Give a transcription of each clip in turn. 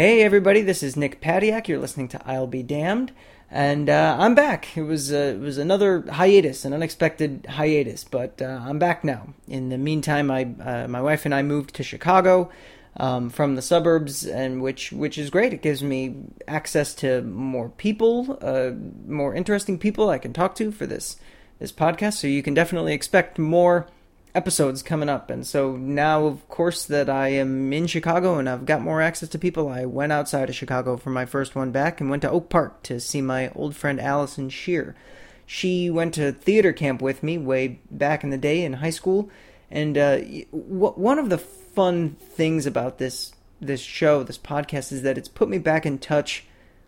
Hey, everybody, this is Nick Padiak. You're listening to I'll Be Damned. And uh, I'm back. It was uh, it was another hiatus, an unexpected hiatus, but uh, I'm back now. In the meantime, I uh, my wife and I moved to Chicago um, from the suburbs, and which which is great. It gives me access to more people, uh, more interesting people I can talk to for this this podcast. So you can definitely expect more episodes coming up. And so now, of course, that I am in Chicago and I've got more access to people, I went outside of Chicago for my first one back and went to Oak Park to see my old friend Allison Shear. She went to theater camp with me way back in the day in high school. And uh, one of the fun things about this this show, this podcast, is that it's put me back in touch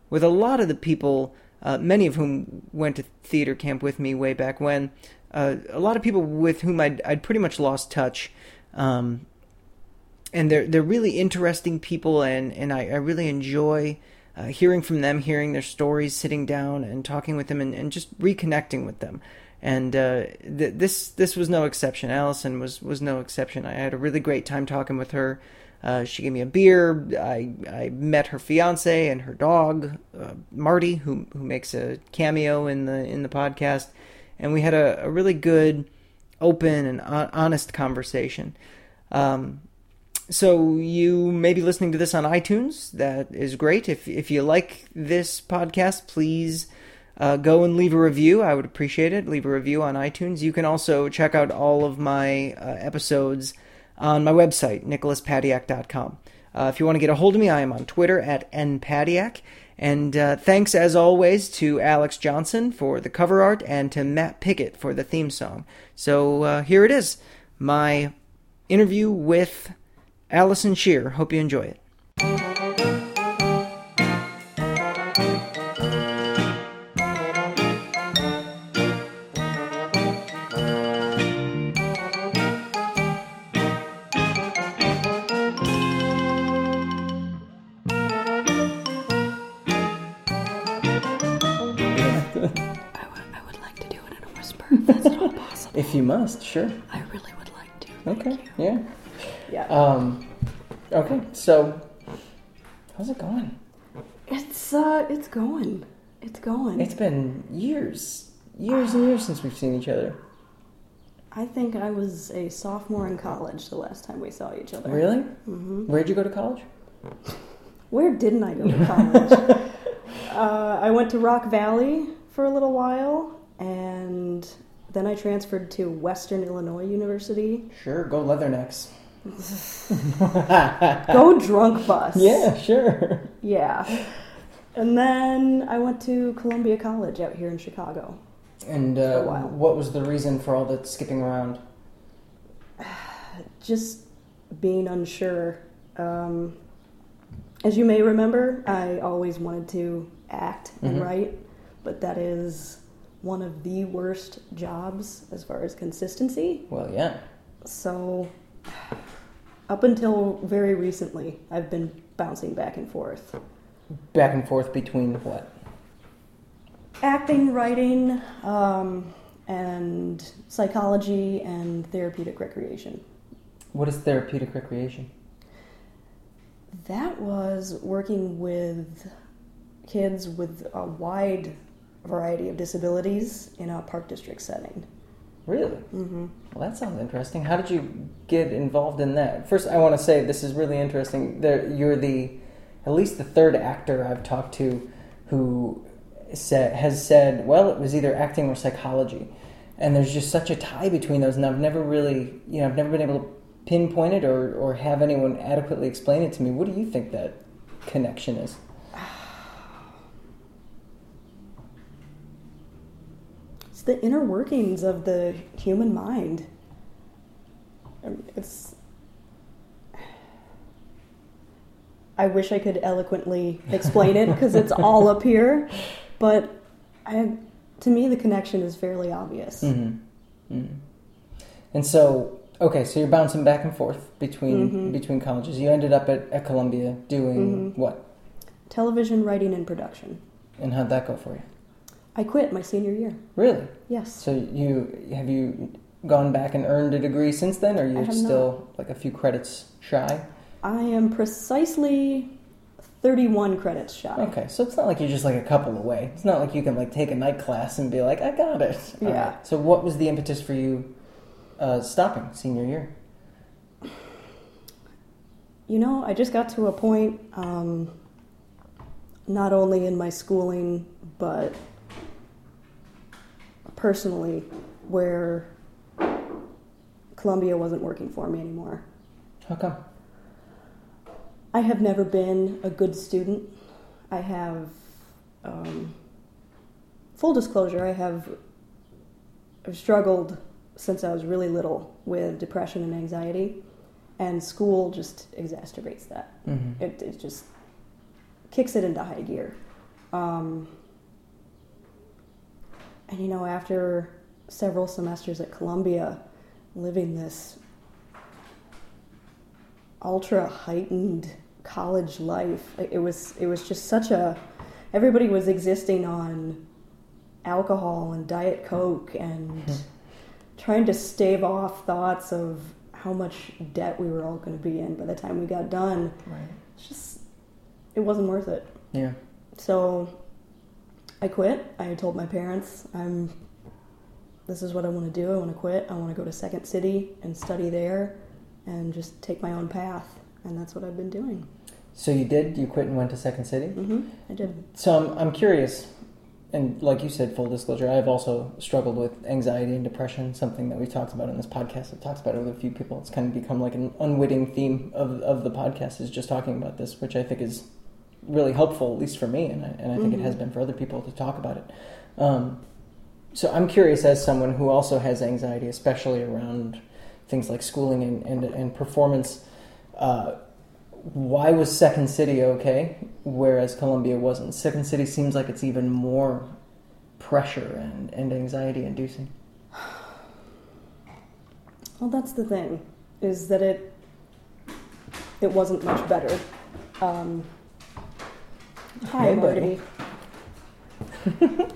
with a lot of the people, uh, many of whom went to theater camp with me way back when, uh, a lot of people with whom I'd, I'd pretty much lost touch. Um, and they're they're really interesting people, and and I, I really enjoy uh, hearing from them, hearing their stories, sitting down and talking with them, and, and just reconnecting with them. And uh, th- this this was no exception. Allison was was no exception. I had a really great time talking with her. Uh, she gave me a beer. I I met her fiance and her dog, uh, Marty, who who makes a cameo in the in the podcast and we had a, a really good, open, and honest conversation. Um, so you may be listening to this on iTunes. That is great. If if you like this podcast, please uh, go and leave a review. I would appreciate it. Leave a review on iTunes. You can also check out all of my uh, episodes on my website, nicholaspadiak.com. Uh, if you want to get a hold of me, I am on Twitter at npadiak. And uh, thanks, as always, to Alex Johnson for the cover art and to Matt Pickett for the theme song. So uh, here it is my interview with Allison Shear. Hope you enjoy it. Must, sure. I really would like to. Okay. Yeah. Yeah. Um. Okay. So, how's it going? It's uh, it's going. It's going. It's been years, years and years since we've seen each other. I think I was a sophomore in college the last time we saw each other. Really? Mm-hmm. Where'd you go to college? Where didn't I go to college? uh, I went to Rock Valley for a little while, and then I transferred to Western Illinois University. Sure, go Leathernecks. go drunk bus. Yeah, sure. Yeah. And then I went to Columbia College out here in Chicago. And uh, what was the reason for all the skipping around? Just being unsure. Um, as you may remember, I always wanted to act and mm-hmm. write, but that is one of the worst jobs as far as consistency. Well, yeah. So, up until very recently, I've been bouncing back and forth. Back and forth between what? Acting, writing, um, and psychology and therapeutic recreation. What is therapeutic recreation? That was working with kids with a wide variety of disabilities in a park district setting. Really? Mm-hmm. Well, that sounds interesting. How did you get involved in that? First, I want to say this is really interesting. There, you're the at least the third actor I've talked to who said, has said, well, it was either acting or psychology, and there's just such a tie between those, and I've never really, you know, I've never been able to pinpoint it or or have anyone adequately explain it to me. What do you think that connection is? The inner workings of the human mind. It's. I wish I could eloquently explain it because it's all up here, but I, to me, the connection is fairly obvious. Mm-hmm. Mm-hmm. And so, okay, so you're bouncing back and forth between mm-hmm. between colleges. You ended up at, at Columbia doing mm-hmm. what? Television writing and production. And how'd that go for you? I quit my senior year. Really? Yes. So you have you gone back and earned a degree since then, or you're still not. like a few credits shy? I am precisely 31 credits shy. Okay, so it's not like you're just like a couple away. It's not like you can like take a night class and be like, I got it. Yeah. right. So what was the impetus for you uh, stopping senior year? You know, I just got to a point, um, not only in my schooling, but personally, where Columbia wasn't working for me anymore. How come? I have never been a good student. I have, um, full disclosure, I have I've struggled since I was really little with depression and anxiety, and school just exacerbates that. Mm-hmm. It, it just kicks it into high gear. Um, and you know, after several semesters at Columbia, living this ultra heightened college life, it was it was just such a. Everybody was existing on alcohol and diet coke and Hmm. trying to stave off thoughts of how much debt we were all going to be in by the time we got done Right. it's just it wasn't worth it Yeah. so i quit i told my parents i'm this is what i want to do i want to quit i want to go to second city and study there and just take my own path and that's what i've been doing So you did? You quit and went to Second City? Mm-hmm, i did So I'm, I'm curious, and like you said, full disclosure, I've also struggled with anxiety and depression, something that we've talked about in this podcast. I've talked about it with a few people. It's kind of become like an unwitting theme of, of the podcast is just talking about this, which I think is really helpful, at least for me, and I, and I think it Mhm. has been for other people to talk about it. Um, so I'm curious, as someone who also has anxiety, especially around things like schooling and, and, and performance, uh, why was Second City okay, whereas Columbia wasn't? Second City seems like it's even more pressure and, and anxiety inducing. well that's the thing is that it it wasn't much better um, hi Hey, buddy.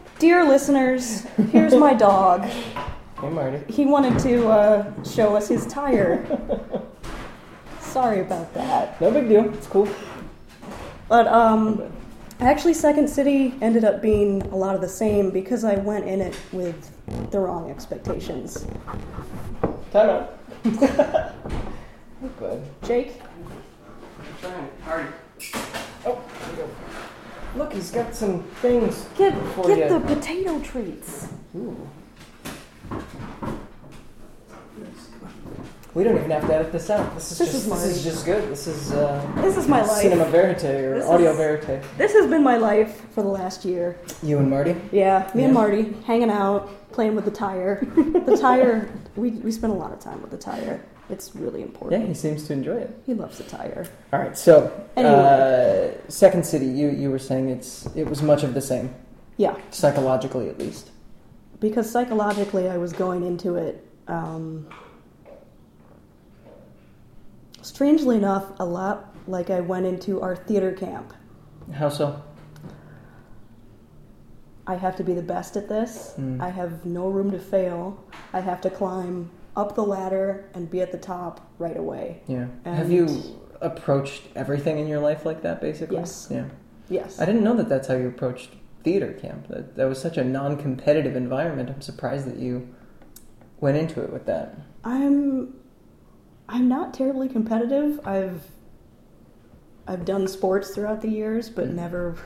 dear listeners here's my dog Hey, Marty. he wanted to uh, show us his tire. Sorry about that. No big deal. It's cool. But um, actually, Second City ended up being a lot of the same because I went in it with the wrong expectations. Time out. Good. Jake, Trying. Marty. Oh, there you go. Look, he's got some things. get For get ya. the potato treats. Ooh. We don't even have to edit this out. This is This just is this is just good. This is uh, This is my life. cinema verite or This audio is- verite. This has been my life for the last year. You and Marty. Yeah, me Yeah. and Marty hanging out, playing with the tire. the tire, we, we spend a lot of time with the tire. It's really important. Yeah, he seems to enjoy it. He loves the tire. All right, so Anyway. uh, Second City, you you were saying it's it was much of the same, Yeah, psychologically at least. because psychologically I was going into it um, strangely enough a lot like I went into our theater camp. How so? I have to be the best at this. Mm. I have no room to fail. I have to climb up the ladder and be at the top right away. Yeah. And- Have you approached everything in your life like that, basically? Yes. Yeah. Yes. I didn't know that that's how you approached theater camp. That that was such a non-competitive environment. I'm surprised that you went into it with that. I'm I'm not terribly competitive. I've I've done sports throughout the years, but Mm. never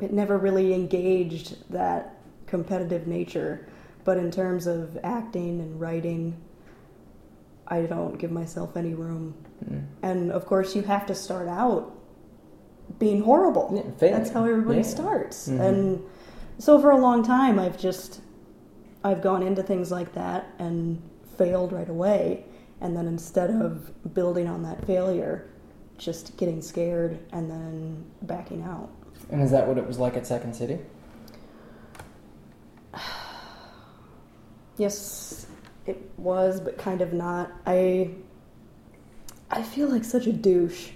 it never really engaged that competitive nature. But in terms of acting and writing, I don't give myself any room. Mm. And of course, you have to start out being horrible. Yeah. That's how everybody Yeah. starts. Mhm. And so for a long time, I've just I've gone into things like that and failed right away. And then instead of building on that failure, just getting scared and then backing out. And is that what it was like at Second City? Yes, it was, but kind of not. I I feel like such a douche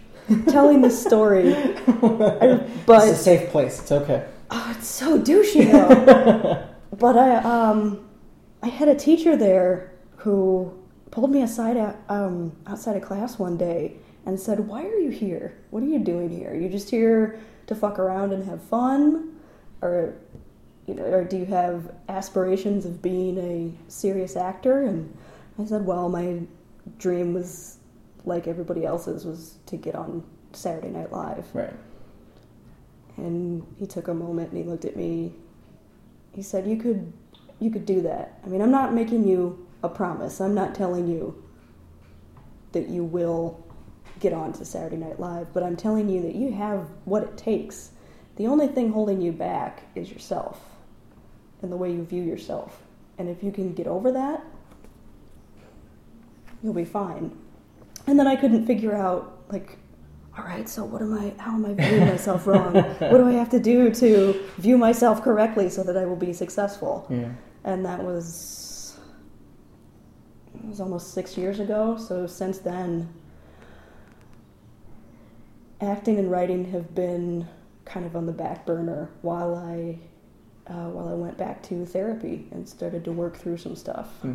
telling this story, I- it's a safe place. It's okay. oh, it's so douchey though. but I um I had a teacher there who pulled me aside at, um, outside of class one day and said, Why are you here? What are you doing here? Are you just here to fuck around and have fun? Or, you know, or do you have aspirations of being a serious actor? And I said, Well, my dream was like everybody else's, was to get on Saturday Night Live. Right. And he took a moment and he looked at me. He said, "You could, you could do that. I mean, I'm not making you a promise. I'm not telling you that you will get on to Saturday Night Live, but I'm telling you that you have what it takes. The only thing holding you back is yourself and the way you view yourself. And if you can get over that, you'll be fine." And then I couldn't figure out like all right, so what am I, how am I viewing myself wrong? what do I have to do to view myself correctly so that I will be successful? Yeah. And that was, it was almost six years ago. So since then, acting and writing have been kind of on the back burner while I, uh, while I went back to therapy and started to work through some stuff. Hmm.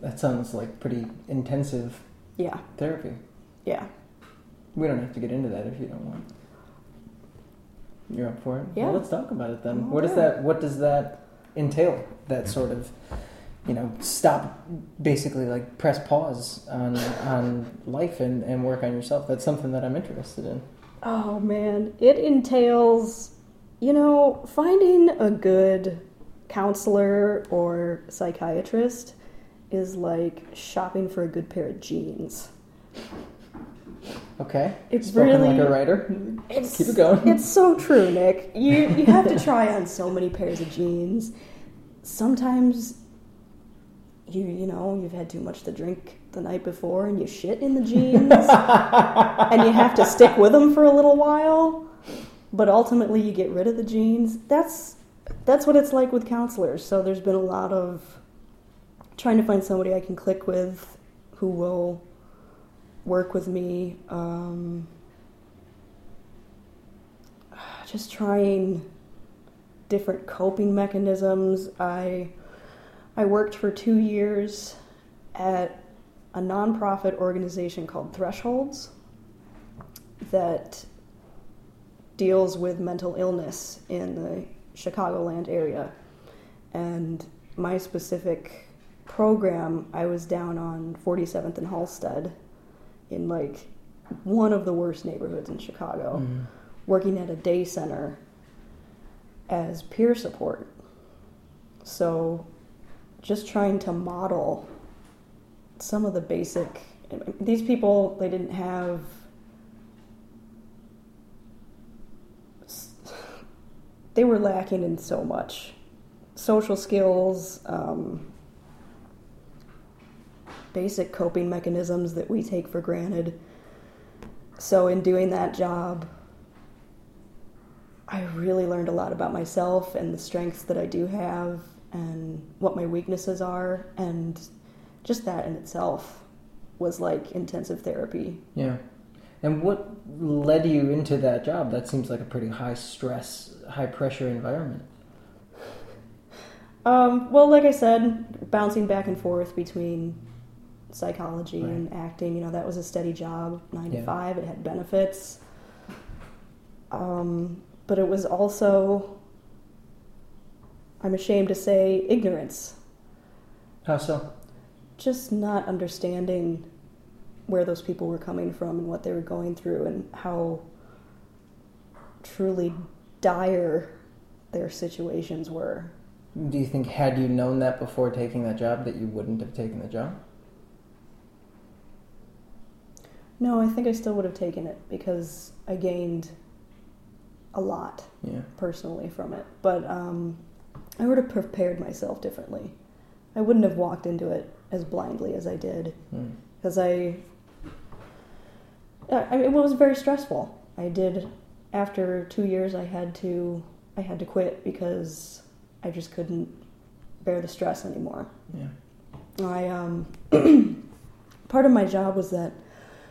That sounds like pretty intensive Yeah, therapy. yeah. We don't have to get into that if you don't want. You're up for it. Yeah. Well, let's talk about it then. What does that? What does that entail? That sort of, you know, stop, basically like press pause on on life and and work on yourself. That's something that I'm interested in. Oh man, it entails, you know, finding a good counselor or psychiatrist is like shopping for a good pair of jeans. Okay. It's Spoken really like a writer. it's, Keep it going. It's so true, Nick. You you have to try on so many pairs of jeans. Sometimes you you know, you've had too much to drink the night before and you shit in the jeans and you have to stick with them for a little while, but ultimately you get rid of the jeans. That's that's what it's like with counselors. So there's been a lot of trying to find somebody I can click with who will work with me. Um, just trying different coping mechanisms. I I worked for two years at a nonprofit organization called Thresholds that deals with mental illness in the Chicagoland area. And my specific program, I was down on 47th and Halsted in like one of the worst neighborhoods in Chicago, Mhm. working at a day center as peer support. So just trying to model some of the basic these people they didn't have they were lacking in so much. Social skills um, basic coping mechanisms that we take for granted. So in doing that job i really learned a lot about myself and the strengths that i do have and what my weaknesses are. And just that in itself was like intensive therapy. Yeah. And what led you into that job? That seems like a pretty high stress, high pressure environment. Um, well, like I said, bouncing back and forth between psychology Right. and acting, you know, that was a steady job, nine to Yeah. five. It had benefits. Um, but it was also, I'm ashamed to say, ignorance. How so? Just not understanding where those people were coming from and what they were going through and how truly dire their situations were. Do you think had you known that before taking that job that you wouldn't have taken the job? No, I think I still would have taken it because I gained a lot Yeah. personally from it. But um, I would have prepared myself differently. I wouldn't have walked into it as blindly as I did Mm. because I. I mean, it was very stressful. I did after two years. I had to I had to quit because I just couldn't bear the stress anymore. Yeah. I um, part of my job was that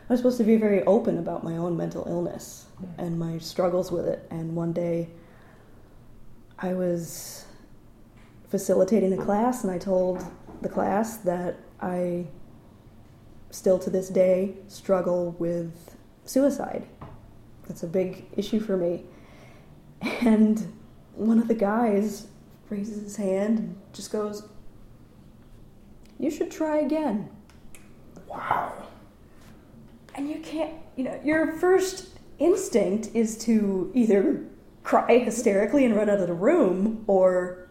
I was supposed to be very open about my own mental illness and my struggles with it. And one day, I was facilitating a class, and I told the class that I still to this day struggle with suicide. That's a big issue for me. And one of the guys raises his hand and just goes, You should try again. Wow. And you can't, you know, your first instinct is to either cry hysterically and run out of the room or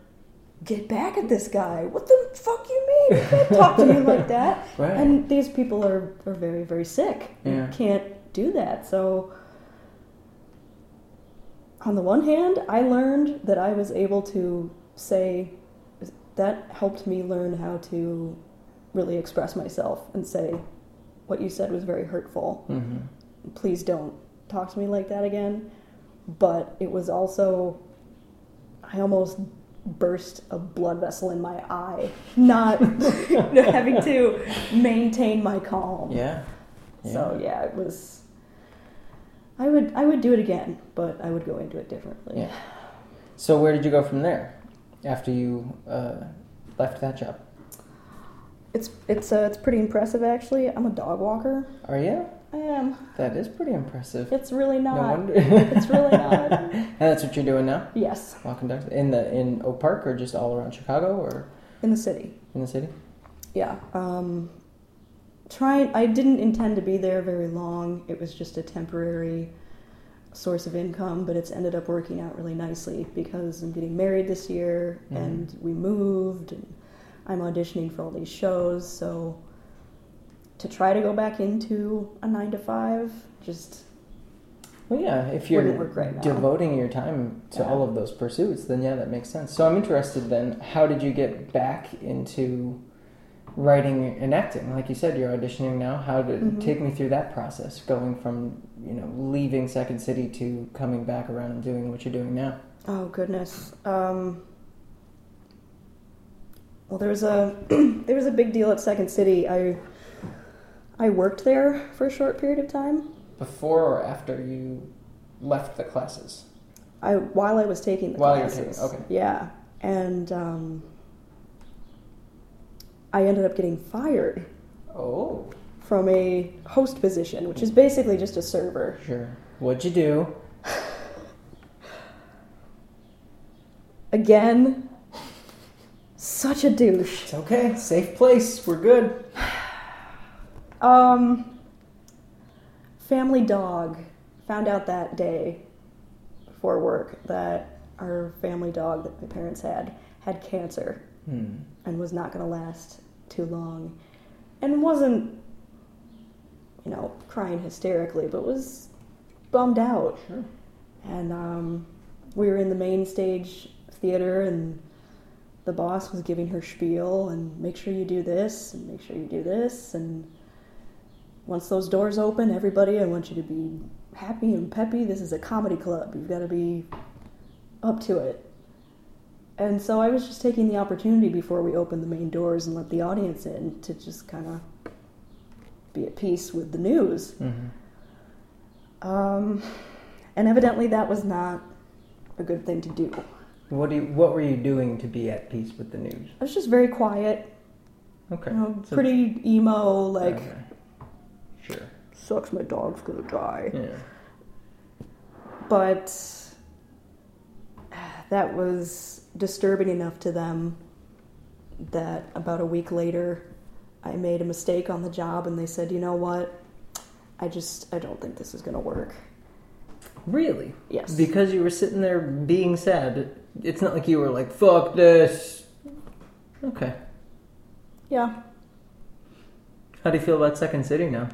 get back at this guy. What the fuck you mean? You can't talk to me like that. Right. And these people are, are very, very sick. Yeah. You can't do that. So, on the one hand, I learned that I was able to say, that helped me learn how to really express myself and say, what you said was very hurtful. hmm Please don't talk to me like that again. But it was also, I almost burst a blood vessel in my eye, not having to maintain my calm. Yeah. So yeah, it was. I would I would do it again, but I would go into it differently. Yeah. So where did you go from there after you uh, left that job? It's it's uh, it's pretty impressive actually. I'm a dog walker. Are you? I am. That is pretty impressive. It's really not. No wonder. It's really not. and that's what you're doing now, yes, walking dogs in the in Oak Park or just all around Chicago or in the city. in the city. Yeah. Um, trying. I didn't intend to be there very long. It was just a temporary source of income, but it's ended up working out really nicely because I'm getting married this year Mhm. and we moved and I'm auditioning for all these shows. So to try to go back into a nine to five, just Well, yeah, if you're right devoting your time to Yeah. all of those pursuits, then yeah, that makes sense. So I'm interested then, how did you get back into writing and acting? Like you said, you're auditioning now. How did Mhm. take me through that process, going from you know leaving Second City to coming back around and doing what you're doing now? Oh goodness. Um, well, there was a there was a big deal at Second City. I I worked there for a short period of time. Before or after you left the classes? I while I was taking the While you were classes. taking- okay. Yeah, and um, I ended up getting fired Oh, from a host position, which is basically just a server. sure. What'd you do? Again, such a douche. It's okay. Safe place. We're good. Um, family dog found out that day before work that our family dog that my parents had had cancer Hmm. and was not going to last too long and wasn't you know crying hysterically but was bummed out Sure. and um, we were in the main stage theater and the boss was giving her spiel and make sure you do this and make sure you do this and once those doors open everybody i want you to be happy and peppy this is a comedy club you've got to be up to it and so i was just taking the opportunity before we opened the main doors and let the audience in to just kind of be at peace with the news hmm um, and evidently that was not a good thing to do. What do you, What were you doing to be at peace with the news? I was just very quiet, Okay. you know, So- pretty emo, like, Okay. Sure. sucks, my dog's gonna die. Yeah. But that was disturbing enough to them that about a week later, I made a mistake on the job and they said, you know what? I just, I don't think this is gonna work. Really? Yes. Because you were sitting there being sad. It's not like you were like, "Fuck this." Okay. yeah. How do you feel about Second City now?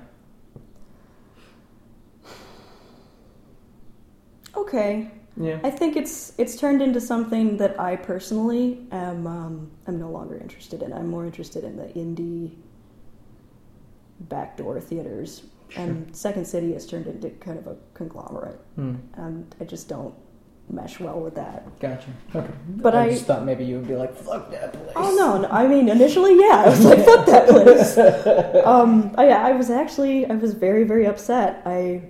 Okay. Yeah. I think it's it's turned into something that I personally am um, am no longer interested in. I'm more interested in the indie backdoor theaters, and Second City has turned into kind of a conglomerate, Hmm. and I just don't mesh well with that. Gotcha. Okay. But I- just thought maybe you would be like, "Fuck that place." Oh no, no! I mean, initially, yeah, I was like, "Fuck that place." um, I, I was actually, I was very, very upset. I,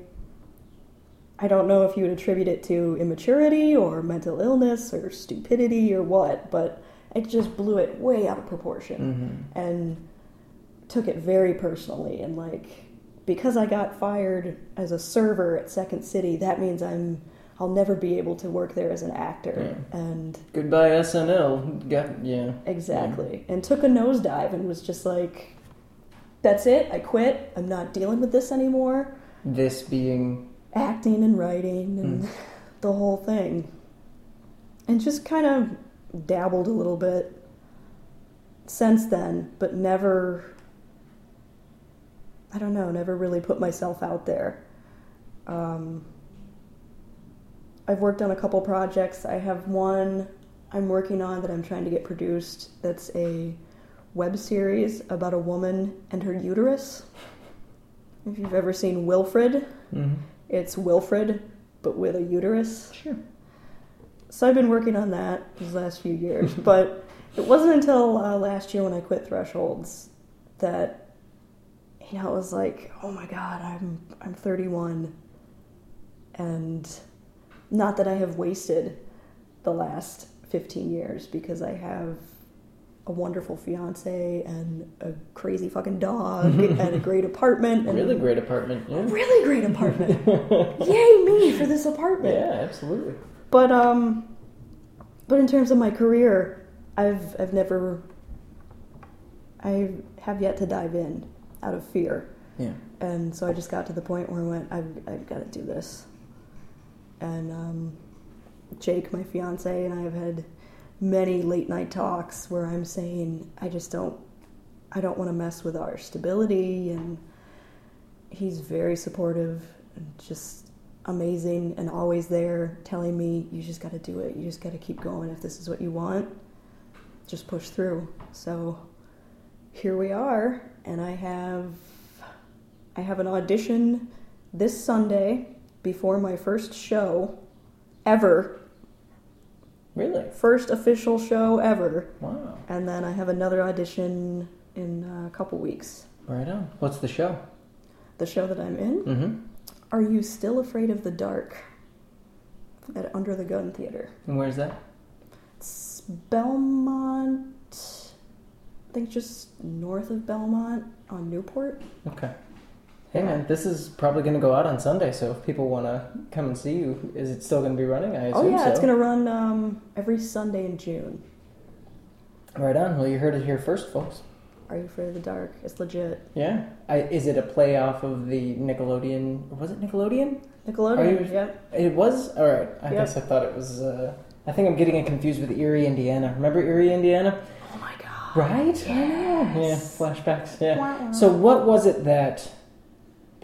I don't know if you would attribute it to immaturity or mental illness or stupidity or what, but it just blew it way out of proportion. hmm And took it very personally and like because I got fired as a server at Second City, that means I'm I'll never be able to work there as an actor. And Goodbye SNL. Got yeah. exactly. And took a nosedive and was just like that's it. I quit. I'm not dealing with this anymore. This being Acting and writing and Mm. the whole thing. And just kind of dabbled a little bit since then, but never I don't know, never really put myself out there. Um, I've worked on a couple projects. I have one I'm working on that I'm trying to get produced that's a web series about a woman and her uterus. If you've ever seen Wilfred, Mhm. It's Wilfred but with a uterus. Sure. So I've been working on that these last few years, but it wasn't until uh, last year when I quit Thresholds that you know it was like, oh my god, I'm I'm 31, and not that I have wasted the last 15 years because I have a wonderful fiance and a crazy fucking dog and a great apartment and Really great apartment. Yeah. really great apartment. Yay me for this apartment. Yeah, absolutely. But um, but in terms of my career, I've I've never, I have yet to dive in out of fear, Yeah. and so I just got to the point where I went, I've I've got to do this, and um, Jake, my fiance, and I have had many late night talks where I'm saying I just don't, I don't want to mess with our stability, and he's very supportive and just amazing and always there telling me you just got to do it. You just got to keep going if this is what you want. Just push through. So here we are and i have i have an audition this sunday before my first show ever Really? first official show ever Wow. and then i have another audition in a couple weeks Right on. What's the show? the show that i'm in Mm-hmm. are you still afraid of the dark at under the gun theater And where's that? It's Belmont. I think just north of Belmont on Newport. Okay. Hey man, this is probably going to go out on Sunday, so if people want to come and see you, is it still going to be running? I assume Oh yeah, so. it's gonna run um, every Sunday in June. Right on. Well, you heard it here first, folks. Are you afraid of the dark? It's legit. Yeah. I, is it a play off of the Nickelodeon? Was it Nickelodeon? Nickelodeon. you- Yep. It was. All right. I Yep. guess I thought it was. Uh, I think I'm getting it confused with Eerie, Indiana. Remember Eerie, Indiana? Oh my god. Right. I know. Yeah. Flashbacks. Yeah. Wow. So, what was it that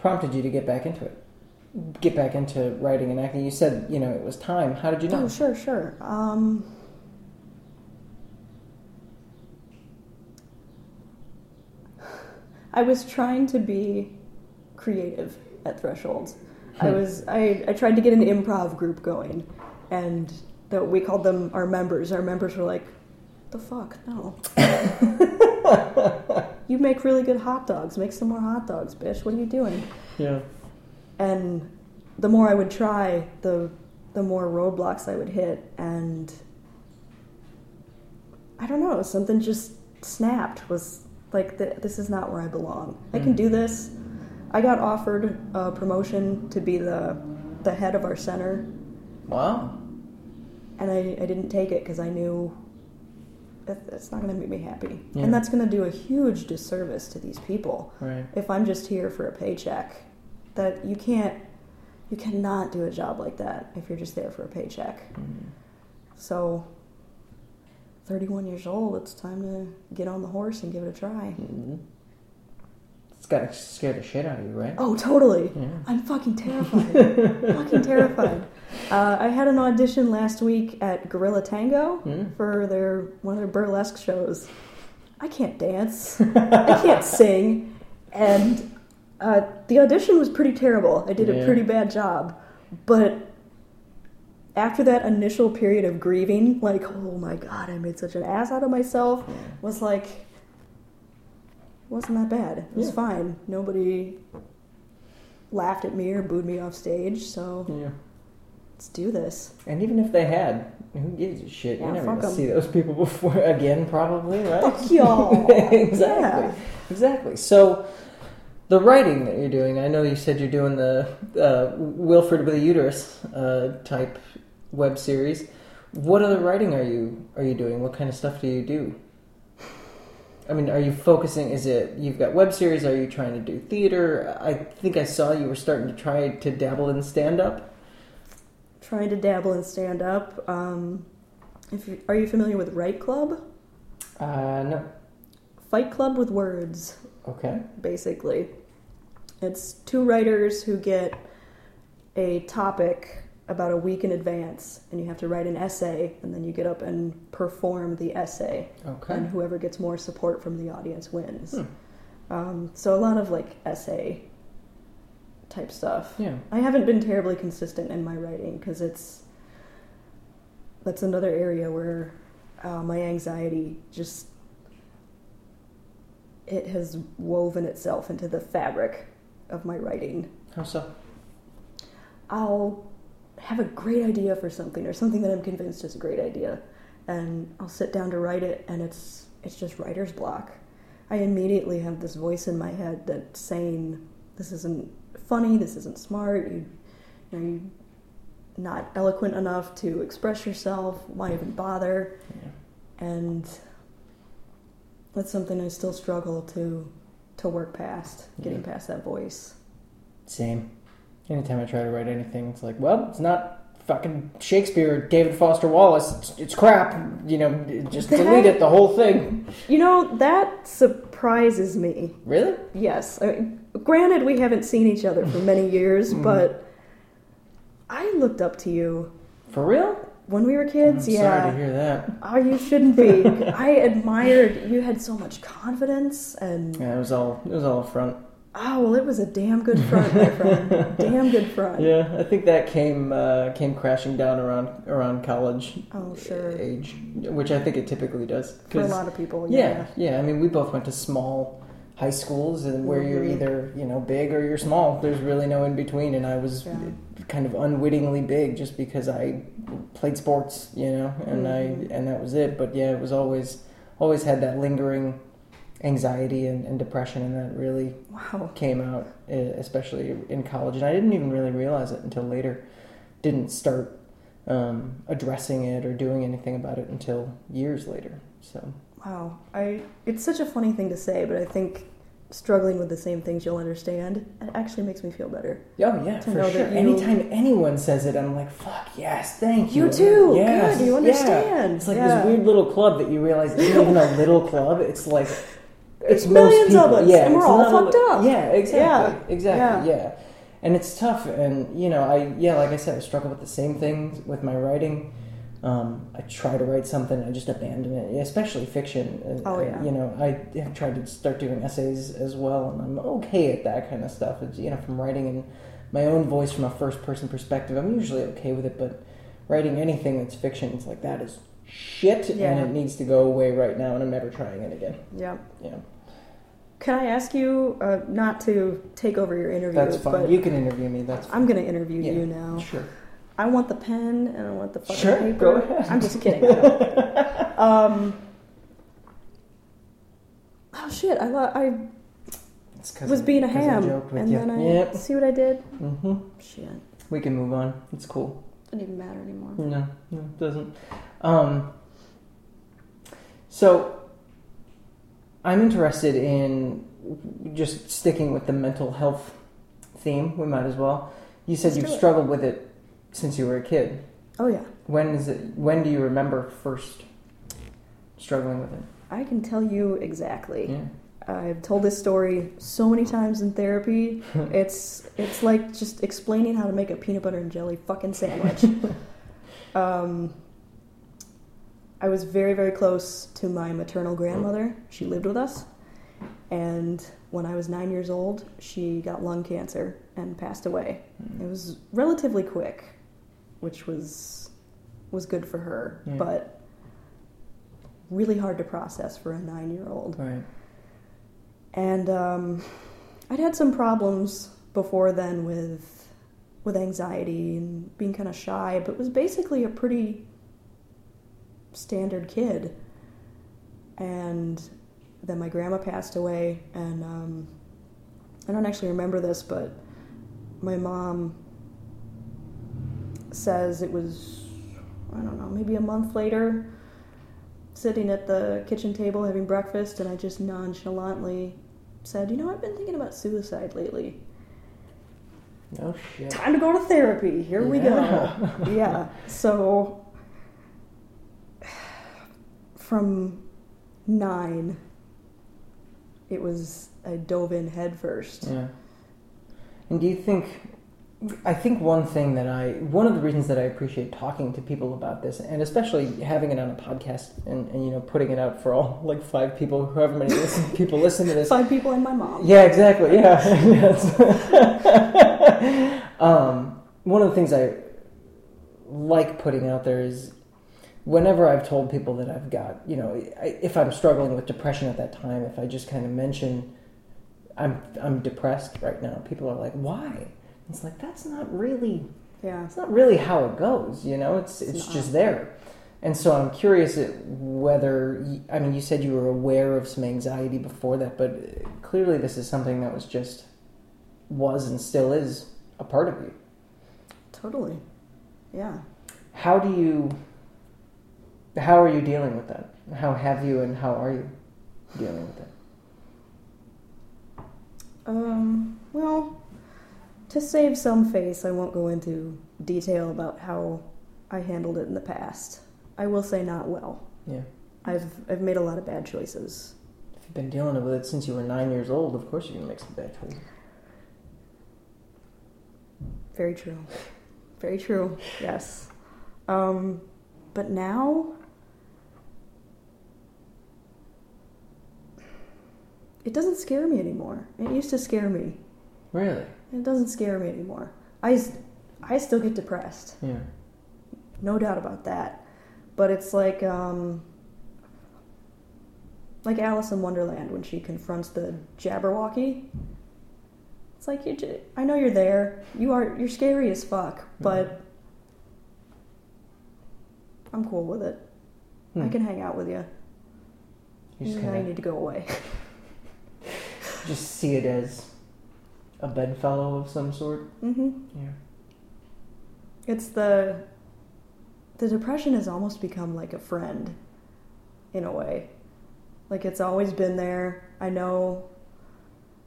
prompted you to get back into it? Get back into writing and acting. You said you know it was time. How did you know? Oh sure, sure. Um, I was trying to be creative at Thresholds. I Hmm. was I, I tried to get an improv group going, and the, we called them our members. Our members were like, "The fuck, no." you make really good hot dogs. Make some more hot dogs, bitch. What are you doing? Yeah. and the more I would try, the the more roadblocks I would hit, and I don't know, something just snapped. Was like, th- this is not where I belong. I can Mm. do this. I got offered a promotion to be the the head of our center, Wow. and I, I didn't take it because I knew that that's not going to make me happy, Yeah. and that's going to do a huge disservice to these people Right. if I'm just here for a paycheck, that you can't, you cannot do a job like that if you're just there for a paycheck. Mm. So, 31 years old, it's time to get on the horse and give it a try. Mhm. It's got to scare the shit out of you, right? Oh, totally. Yeah. I'm fucking terrified. fucking terrified. Uh, I had an audition last week at Gorilla Tango Mm. for their one of their burlesque shows. I can't dance. I can't sing, and uh, the audition was pretty terrible. I did Yeah. a pretty bad job, but after that initial period of grieving, like oh my god, I made such an ass out of myself, was like wasn't that bad. It was yeah. fine. Nobody laughed at me or booed me off stage, so Yeah. Let's do this. And even if they had, who gives a shit? Yeah, You're never gonna 'em. see those people before again, probably, right? Fuck y'all. exactly. Yeah. Exactly. So, the writing that you're doing, I know you said you're doing the uh, Wilfred with a uterus uh, type web series. What other writing are you are you doing? What kind of stuff do you do? I mean, are you focusing? Is it you've got web series? Are you trying to do theater? I think I saw you were starting to try to dabble in stand up. Trying to dabble in stand up. Um, if you, are you familiar with Write Club? Uh, no. Fight Club with words. Okay. basically. It's two writers who get a topic about a week in advance, and you have to write an essay, and then you get up and perform the essay, Okay. and whoever gets more support from the audience wins. Hmm. Um, so a lot of like essay type stuff. Yeah. I haven't been terribly consistent in my writing because it's that's another area where uh, my anxiety just it has woven itself into the fabric of my writing. How so? I'll have a great idea for something or something that I'm convinced is a great idea, and I'll sit down to write it, and it's it's just writer's block. I immediately have this voice in my head that's saying, "This isn't funny. This isn't smart. You, you know, you not eloquent enough to express yourself. Why even bother?" Yeah. And that's something I still struggle to to work past, getting Yeah. past that voice. Same. Anytime I try to write anything, it's like, well, it's not fucking Shakespeare or David Foster Wallace. It's, it's crap. You know, just delete it, the whole thing. You know, that surprises me. Really? Yes. I mean, granted, we haven't seen each other for many years, Mhm. but I looked up to you For real? when we were kids. I'm yeah. sorry to hear that. Oh, you shouldn't be. I admired you had so much confidence and Yeah, it was all it was all front. Oh well it was a damn good front, my friend. damn good front. Yeah, I think that came uh, came crashing down around around college Oh sure. age, which I think it typically does. For a lot of people, Yeah, yeah. yeah. I mean, we both went to small high schools, and where you're Mhm. either you know big or you're small. There's really no in between, and I was Yeah. kind of unwittingly big just because I played sports, you know, and Mhm. I and that was it. But yeah, it was always always had that lingering anxiety and, and depression, and that really Wow. came out, especially in college. And I didn't even really realize it until later. Didn't start um, addressing it or doing anything about it until years later. So. Wow. I it's such a funny thing to say, but I think struggling with the same things you'll understand it actually makes me feel better. Oh yeah, To for know sure. that you- Anytime anyone says it, I'm like, "Fuck yes, thank you." You too. Yes, Good. You yeah. understand. It's like Yeah. this weird little club that you realize isn't even a little club. It's like It's most millions of people. us, Yeah, and we're all fucked up. Yeah, exactly, Yeah, exactly. Yeah. and it's tough. And you know, I yeah, like I said, I struggle with the same things with my writing. Um, I try to write something, I just abandon it, especially fiction. Oh, and, yeah. You know, I have tried to start doing essays as well, and I'm okay at that kind of stuff. It's, you know, from writing in my own voice from a first person perspective, I'm usually okay with it. But writing anything that's fiction, it's like that is shit, Yeah. and it needs to go away right now, and I'm never trying it again. Yeah. Yeah, Can I ask you uh, not to take over your interview? that's fine. You can interview me. That's fine. I'm going to interview Yeah, you now. Sure. I want the pen and I want the fucking Sure, paper. go ahead. I'm just kidding. Um. Oh shit! I lo- I was being a ham, and you. then I Yep. see what I did. Mm hmm Shit, We can move on. It's cool. doesn't even matter anymore. No, no, it doesn't. Um, so, I'm interested in just sticking with the mental health theme. We might as well. You said Let's you've struggled with it since you were a kid. Oh yeah, When is it? When do you remember first struggling with it? I can tell you exactly. Yeah. I've told this story so many times in therapy. it's it's like just explaining how to make a peanut butter and jelly fucking sandwich. um, I was very very close to my maternal grandmother. She lived with us, and when I was nine years old, she got lung cancer and passed away. It was relatively quick, which was was good for her, Yeah. but really hard to process for a nine year old. Right. And um, I'd had some problems before then with with anxiety and being kind of shy, but was basically a pretty standard kid. And then my grandma passed away, and um, I don't actually remember this, but my mom says it was, I don't know, maybe a month later, sitting at the kitchen table having breakfast, and I just nonchalantly said, You know, I've been thinking about suicide lately. Oh shit. Time to go to therapy. Here we go. Yeah. yeah. So, from nine, it was, I dove in head first. Yeah. And do you think? I think one thing that I, one of the reasons that I appreciate talking to people about this, and especially having it on a podcast and, and you know putting it out for all like five people, however many listen, people listen to this. Five people and my mom. Yeah, exactly. Yeah. um, one of the things I like putting out there is whenever I've told people that I've got, you know, I, if I'm struggling with depression at that time, if I just kind of mention I'm I'm depressed right now, people are like, "Why?" It's like that's not really Yeah. it's not really how it goes, you know. It's It's it's just there. And so I'm curious whether I mean you said you were aware of some anxiety before that, but clearly this is something that was just was and still is a part of you. Totally. Yeah. How do you how are you dealing with that? How have you and how are you dealing with it? Um, well, to save some face, I won't go into detail about how I handled it in the past. I will say not well. Yeah. I've I've made a lot of bad choices. If you've been dealing with it since you were nine years old, of course you're gonna make some bad choices. Very true. Very true. Yes. Um, but now it doesn't scare me anymore. It used to scare me. Really? It doesn't scare me anymore. I, I still get depressed. Yeah. no doubt about that. But it's like um, like Alice in Wonderland when she confronts the Jabberwocky. It's like you. j- I know you're there. You are. You're scary as fuck, but I'm cool with it. I Hmm. can hang out with you. You just kinda you need to go away. just see it as a bedfellow of some sort. hmm Yeah. It's the the depression has almost become like a friend in a way. Like it's always been there. I know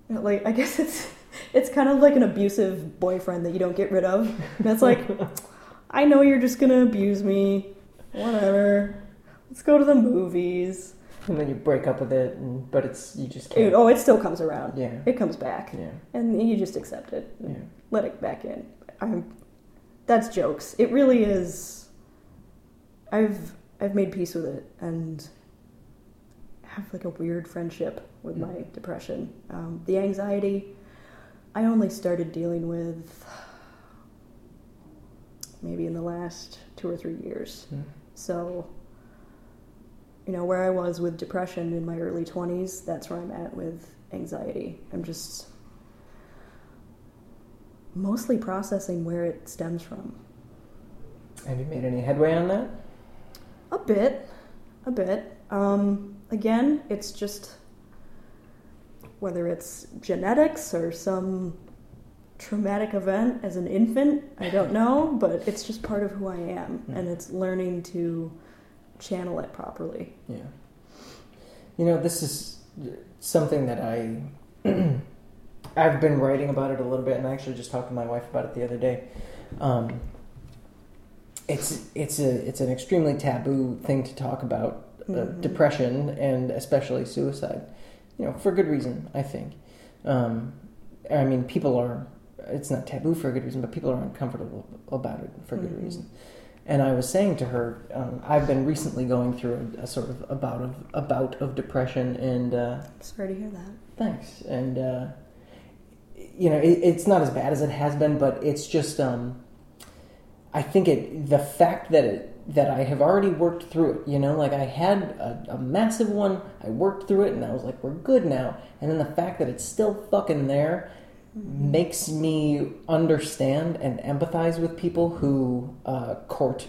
like I guess it's it's kind of like an abusive boyfriend that you don't get rid of. That's like I know you're just going to abuse me. Whatever. Let's go to the movies. And then you break up with it, and, but it's you just It, can't. oh, it still comes around. Yeah. It comes back. Yeah. And you just accept it. Yeah. let it back in. I'm that's jokes. It really is I've I've made peace with it and have like a weird friendship with Mm. my depression. Um, the anxiety I only started dealing with maybe in the last two or three years. Mm. So you know where I was with depression in my early 20s, that's where I'm at with anxiety. I'm just mostly processing where it stems from. Have you made any headway on that? A bit, a bit. Um, again, it's just whether it's genetics or some traumatic event as an infant, I don't know, but it's just part of who I am, Mm. and it's learning to channel it properly. Yeah. You know, this is something that I I've been writing about it a little bit, and I actually just talked to my wife about it the other day. Um, it's it's a it's an extremely taboo thing to talk about uh, Mhm. depression and especially suicide. You know, for good reason, I think. Um, I mean, people are. It's not taboo for a good reason, but people are uncomfortable about it for good Mhm. reason. And I was saying to her, um, I've been recently going through a, a sort of a bout of a bout of depression, and uh, sorry to hear that. thanks. And uh, you know, it, it's not as bad as it has been, but it's just. Um, I think it the fact that it that I have already worked through it. You know, like I had a, a massive one, I worked through it, and I was like, we're good now. And then the fact that it's still fucking there makes me understand and empathize with people who uh, court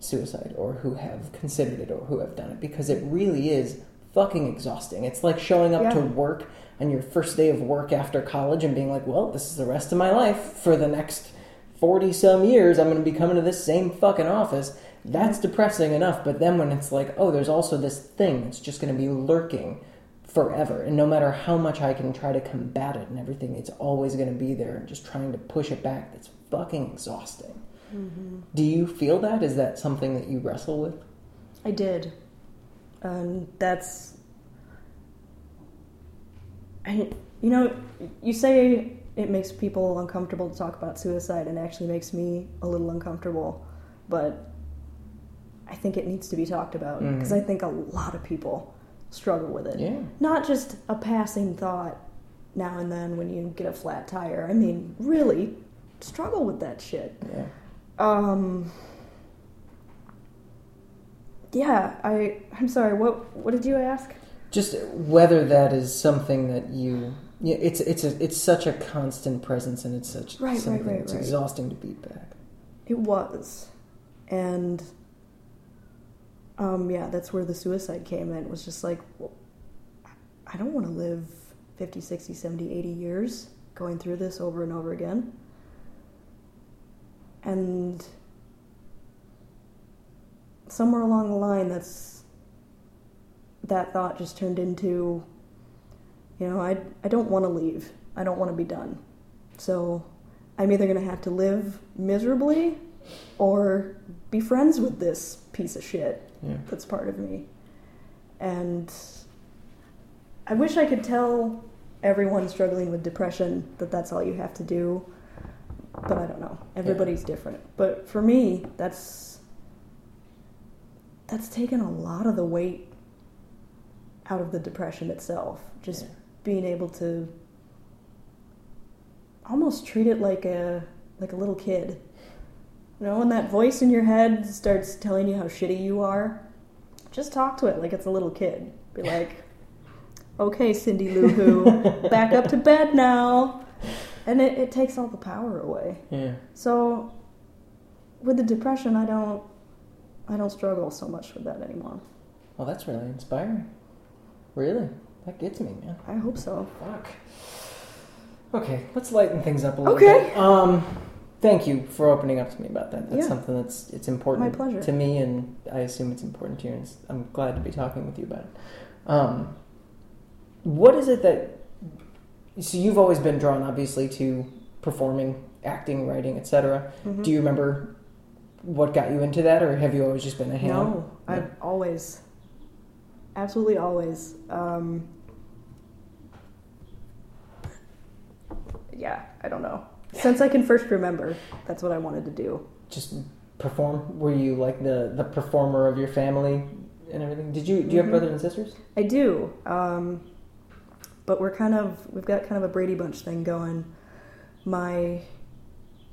suicide or who have considered it or who have done it because it really is fucking exhausting. It's like showing up Yeah. to work on your first day of work after college and being like, well, this is the rest of my life for the next 40 some years. I'm going to be coming to this same fucking office. That's depressing enough. But then when it's like, oh, there's also this thing that's just going to be lurking forever. And no matter how much I can try to combat it and everything, it's always going to be there and just trying to push it back. That's fucking exhausting. Mm-hmm. Do you feel that? Is that something that you wrestle with? I did. And that's. I, you know, you say it makes people uncomfortable to talk about suicide, and it actually makes me a little uncomfortable. But I think it needs to be talked about mm. because I think a lot of people struggle with it. Yeah. Not just a passing thought now and then when you get a flat tire. I mean, really struggle with that shit. Yeah. Um. Yeah, I. I'm sorry. What What did you ask? Just whether that is something that you. Yeah, it's it's a it's such a constant presence, and it's such Right, right, something right, that's right. exhausting to beat back. It was, and. Um. Yeah, that's where the suicide came in. It was just like, well, I don't want to live 50, 60, 70, 80 years going through this over and over again. And somewhere along the line, that's that thought just turned into, you know, I I don't want to leave. I don't want to be done. So I'm either going to have to live miserably or be friends with this piece of shit Yeah. that's part of me. And I wish I could tell everyone struggling with depression that that's all you have to do, but I don't know. Everybody's different. But for me, that's that's taken a lot of the weight out of the depression itself. Just Yeah. being able to almost treat it like a like a little kid. You know, when that voice in your head starts telling you how shitty you are, just talk to it like it's a little kid. Be like, "Okay, Cindy Lou Who, back up to bed now," and it, it takes all the power away. Yeah. So, with the depression, I don't, I don't struggle so much with that anymore. Well, that's really inspiring. Really, that gets me, man. I hope so. Fuck. Okay, let's lighten things up a little Okay. bit. Um, thank you for opening up to me about that. That's Yeah. something that's it's important My pleasure. to me, and I assume it's important to you. And I'm glad to be talking with you about it. Um, what is it that? So you've always been drawn, obviously, to performing, acting, writing, etc. Mhm. Do you remember what got you into that, or have you always just been a ham? No, I've always, absolutely always. Um, yeah, I don't know. Since I can first remember, that's what I wanted to do. just perform? Were you like the the performer of your family and everything? Did you do you have Mhm. brothers and sisters? I do, um, but we're kind of we've got kind of a Brady Bunch thing going. My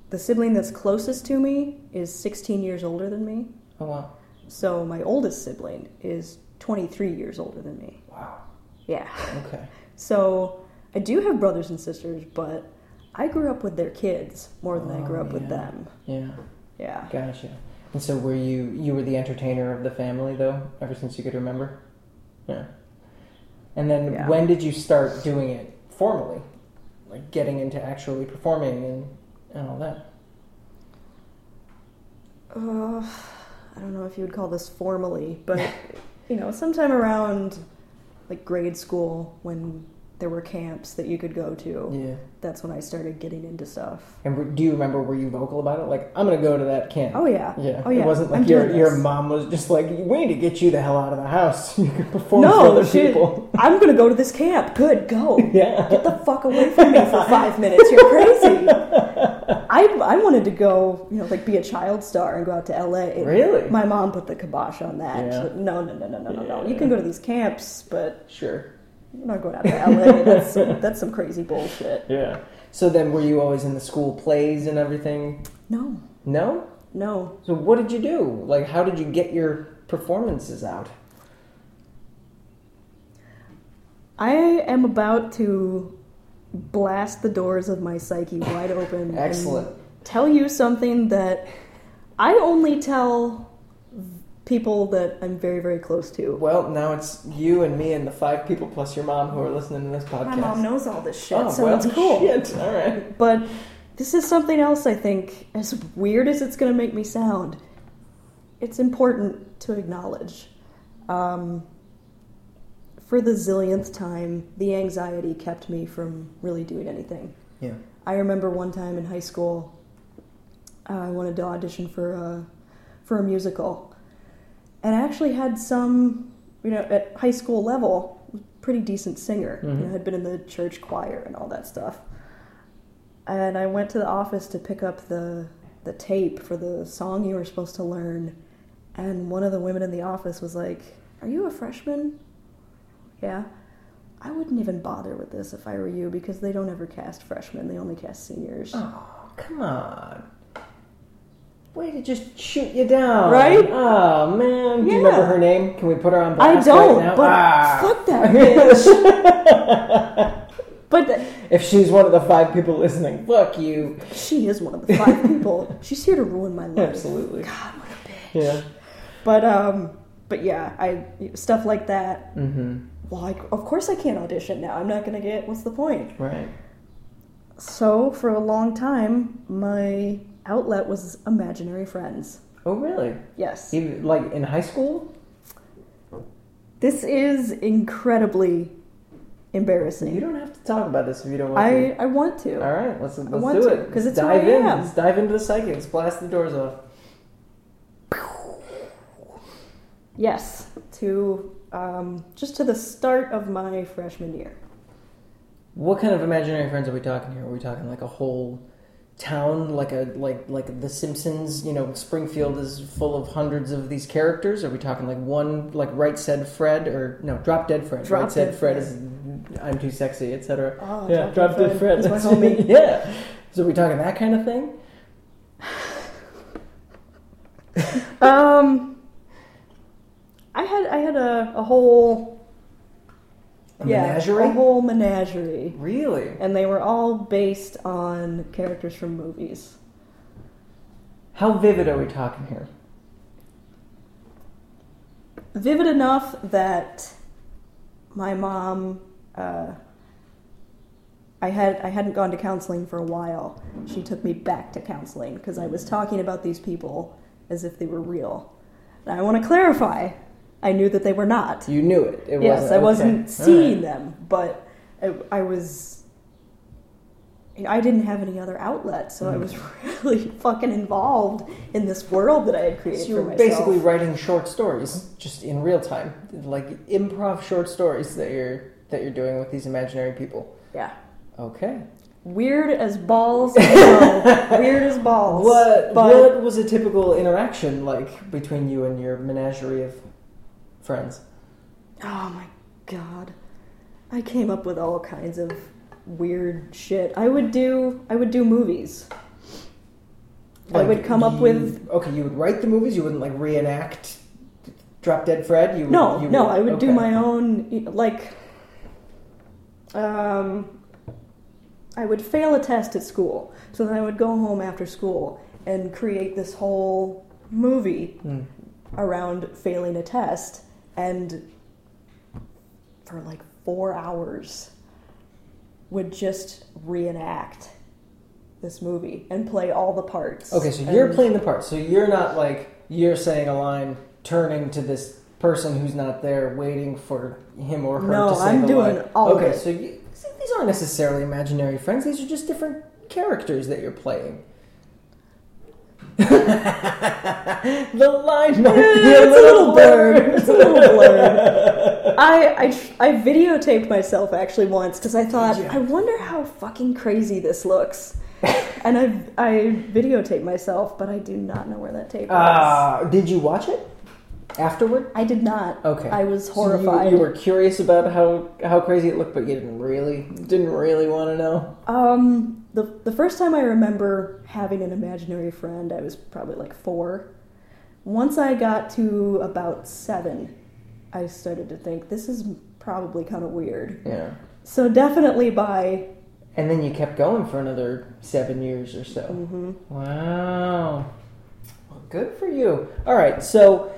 the sibling that's closest to me is 16 years older than me. Oh wow, So my oldest sibling is 23 years older than me. wow. Yeah. Okay. So I do have brothers and sisters, but I grew up with their kids more than I grew Oh, up with them. Yeah. Yeah. Gotcha. And so were you you were the entertainer of the family though, ever since you could remember? Yeah. And then Yeah. when did you start doing it formally? Like getting into actually performing and, and all that? Uh, I don't know if you would call this formally, but you know, sometime around like grade school when there were camps that you could go to. Yeah. That's when I started getting into stuff. And do you remember were you vocal about it? Like I'm gonna go to that camp. Oh yeah. Yeah. Oh yeah. It wasn't I'm like your your mom was just like, we need to get you the hell out of the house. You can perform for No, other she, people. I'm gonna go to this camp. Good, go. Yeah. Get the fuck away from me for five minutes. You're crazy. I I wanted to go, you know, like be a child star and go out to LA. Really? My mom put the kibosh on that. Yeah. Like, no, no, no, no, no, no, no. You can go to these camps, but Sure. Not going out to LA. That's some, that's some crazy bullshit. Yeah. So then were you always in the school plays and everything? No, No? no. So what did you do? Like how did you get your performances out? I am about to blast the doors of my psyche wide open. Excellent. And tell you something that I only tell people that I'm very, very close to. Well, now it's you and me and the five people plus your mom who are listening to this podcast. My mom knows all this shit, Oh, so well, it's cool. Shit. All right. But this is something else I think, as weird as it's going to make me sound, it's important to acknowledge. Um, for the zillionth time, the anxiety kept me from really doing anything. Yeah. I remember one time in high school, uh, I wanted to audition for a, for a musical. And I actually had some, you know, at high school level, pretty decent singer. You know, Mhm. had been in the church choir and all that stuff. And I went to the office to pick up the the tape for the song you were supposed to learn. And one of the women in the office was like, "Are you a freshman?" Yeah. I wouldn't even bother with this if I were you because they don't ever cast freshmen; they only cast seniors. Oh, come on. Way to just shoot you down. Right? Oh, man. Do you remember her name? Can we put her on blast I don't, right now? but Ah. fuck that bitch. But th- if she's one of the five people listening, fuck you. she is one of the five people. She's here to ruin my life. Absolutely. God, what a bitch. Yeah. But um, but yeah, I stuff like that. Mm-hmm. Well, I, of course I can't audition now. I'm not gonna get. What's the point? Right. So for a long time, my outlet was imaginary friends. Oh, really? Yes. Even, like in high school? This is incredibly embarrassing. You don't have to talk about this if you don't want I, to. I want to. All right, let's let's do to, it. 'cause Let's it's dive in. Let's dive into the psychic. Let's blast the doors off. Yes, to um, just to the start of my freshman year. What kind of imaginary friends are we talking here? Are we talking like a whole town, like a like like The Simpsons? You know, Springfield is full of hundreds of these characters. Are we talking like one, like Right Said Fred, or no, Drop Dead Fred? Drop right Said Fred Fred. is I'm too sexy, etc. Oh, yeah, Drop Dead Fred. He's my homie. yeah. So are we talking that kind of thing? Um, I had I had a, a whole A yeah menagerie? a whole menagerie, Really? and they were all based on characters from movies. How vivid are we talking here? Vivid enough that my mom. Uh, I had I hadn't gone to counseling for a while. She took me back to counseling because I was talking about these people as if they were real. And I want to clarify, I knew that they were not. You knew it. it yes, I wasn't All seeing right. them, but I, I was. I didn't have any other outlet, so I Mhm. was really fucking involved in this world that I had created So you for were myself. basically writing short stories, just in real time, like improv short stories that you're that you're doing with these imaginary people. yeah, Okay. weird as balls. weird as balls. What But what was a typical interaction like between you and your menagerie of friends? oh my god, I came up with all kinds of weird shit. I would do. I would do movies. I would come up with okay. You would write the movies. You wouldn't like reenact Drop Dead Fred. You would, No, you no, I would do my own like um I would fail a test at school. So then I would go home after school and create this whole movie Hmm. around failing a test and for like 4 hours would just reenact this movie and play all the parts. Okay, so you're And- playing the part. So you're not like you're saying a line, turning to this person who's not there, waiting for him or her No, to say I'm the doing line. all okay, so you, see, these aren't necessarily imaginary friends. These are just different characters that you're playing. the line might be a it's a little blurred. It's a little blurred. I, I, I videotaped myself actually once because I thought, I wonder how fucking crazy this looks. and I, I videotaped myself, but I do not know where that tape is. Ah, did you watch it afterward? I did not. Okay. I was So you- horrified. you, were curious about how how crazy it looked, but you didn't really didn't really want to know. Um, the the first time I remember having an imaginary friend, I was probably like four. Once I got to about seven, I started to think this is probably kind of weird. Yeah. So definitely by And then you kept going for another seven years or so. Mm-hmm. Wow. Well, good for you. All right, so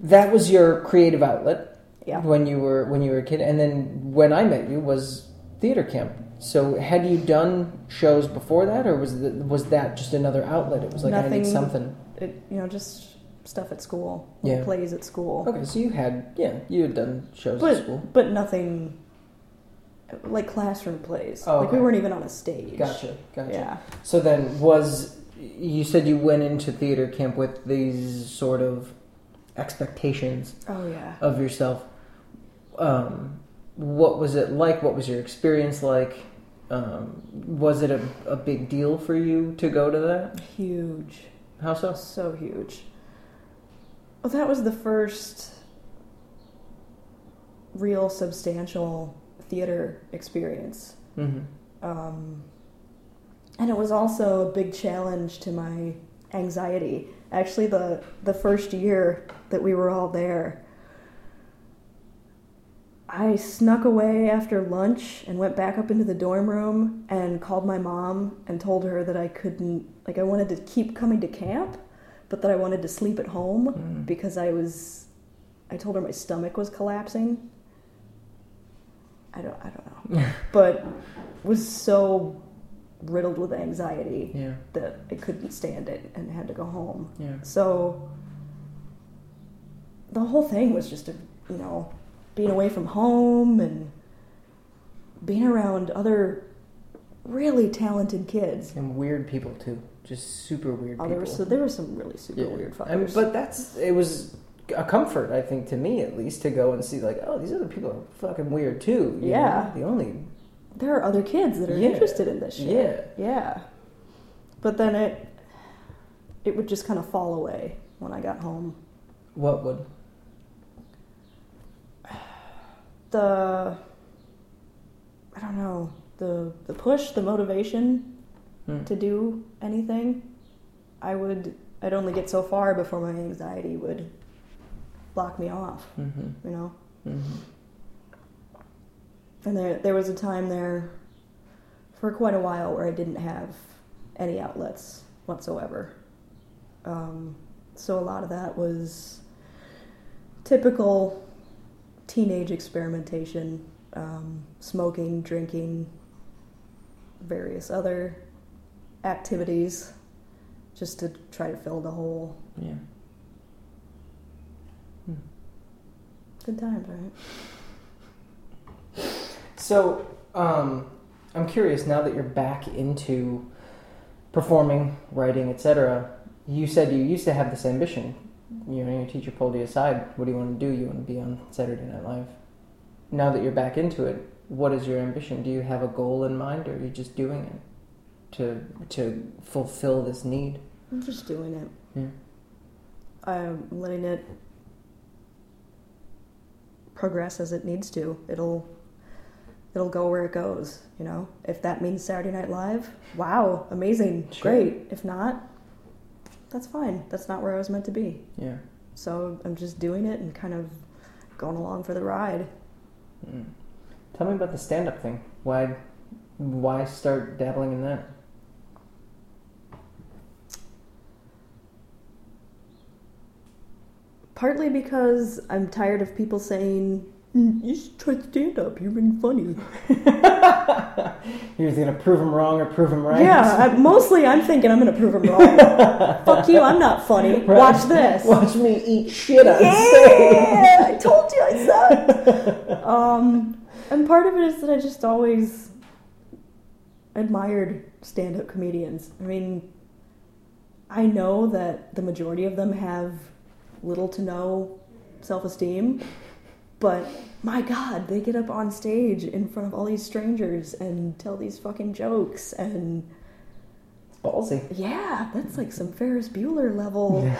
that was your creative outlet Yeah. when you were when you were a kid, and then when I met you was theater camp. So had you done shows before that, or was the, was that just another outlet? It was like I need something. It, you know, just stuff at school, Yeah. plays at school, Okay, so you had yeah, you had done shows But- at school. but nothing like classroom plays. Oh, Like we weren't even on a stage. Gotcha, gotcha. Yeah. So then, was you said you went into theater camp with these sort of expectations Oh yeah. of yourself? Um, what was it like? What was your experience like? Um, was it a, a big deal for you to go to that? Huge. How so? So huge. Well, that was the first real substantial theater experience. Mm-hmm. Um, and it was also a big challenge to my anxiety. Actually, the, the first year that we were all there, I snuck away after lunch and went back up into the dorm room and called my mom and told her that I couldn't, like, I wanted to keep coming to camp, but that I wanted to sleep at home Mm. because I was, I told her my stomach was collapsing. I don't, I don't know, but was so riddled with anxiety Yeah, that I couldn't stand it and had to go home. yeah. So the whole thing was just, a, you know, being away from home and being around other really talented kids. And weird people too. Just super weird Oh, people. there were so there were some really super Yeah. weird fuckers. I mean, but that's it was a comfort, I think, to me at least, to go and see like, oh, these other people are fucking weird too. you Yeah. know? The only there are other kids that are Yeah. interested in this shit. yeah. Yeah. But then it it would just kind of fall away when I got home. What would? The I don't know, the the push, the motivation Hmm. to do anything, I would I'd only get so far before my anxiety would block me off, Mm-hmm. you know. Mm-hmm. And there there was a time there for quite a while where I didn't have any outlets whatsoever. Um, so a lot of that was typical teenage experimentation, um, smoking, drinking, various other activities, just to try to fill the hole. Yeah. Good times, right? So, um, I'm curious now that you're back into performing, writing, etc. You said you used to have this ambition. You know, your teacher pulled you aside. What do you want to do? You want to be on Saturday Night Live. Now that you're back into it, what is your ambition? Do you have a goal in mind, or are you just doing it to to fulfill this need? I'm just doing it. Yeah. I'm letting it progress as it needs to. It'll it'll go where it goes, you know. If that means Saturday Night Live, wow, amazing, Sure. great. If not, that's fine. That's not where I was meant to be. Yeah. So I'm just doing it and kind of going along for the ride. Mm. Tell me about the stand-up thing. Why, why start dabbling in that? Partly because I'm tired of people saying, "Mm, "You should try stand up. You're being funny." You're either gonna prove him wrong or prove him right. Yeah, I, mostly I'm thinking I'm gonna prove them wrong. Fuck you, I'm not funny. Right. Watch this. Watch me eat shit on stage. Yeah, I told you I sucked. um, and part of it is that I just always admired stand-up comedians. I mean, I know that the majority of them have little to no self-esteem, but my God, they get up on stage in front of all these strangers and tell these fucking jokes and. It's ballsy. Yeah, that's like some Ferris Bueller level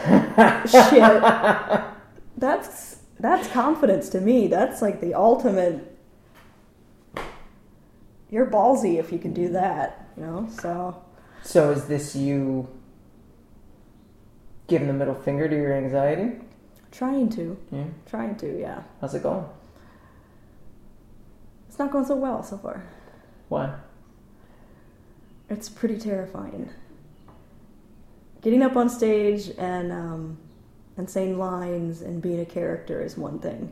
shit. That's that's confidence to me. That's like the ultimate. You're ballsy if you can do that, you know. So So is this you giving the middle finger to your anxiety? trying to, Yeah. trying to, yeah. How's it going? It's not going so well so far. Why? it's pretty terrifying. Getting up on stage and um, and saying lines and being a character is one thing,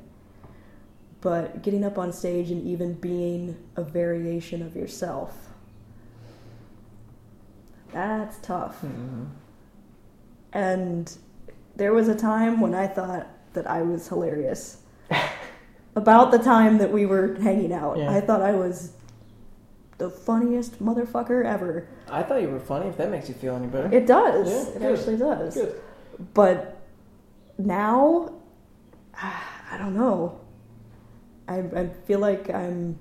but getting up on stage and even being a variation of yourself that's tough. Mhm. And there was a time when I thought that I was hilarious. About the time that we were hanging out, Yeah. I thought I was the funniest motherfucker ever. I thought you were funny. If that makes you feel any better. It does. Yeah, it good. actually does. Good. But now, I don't know. I, I feel like I'm.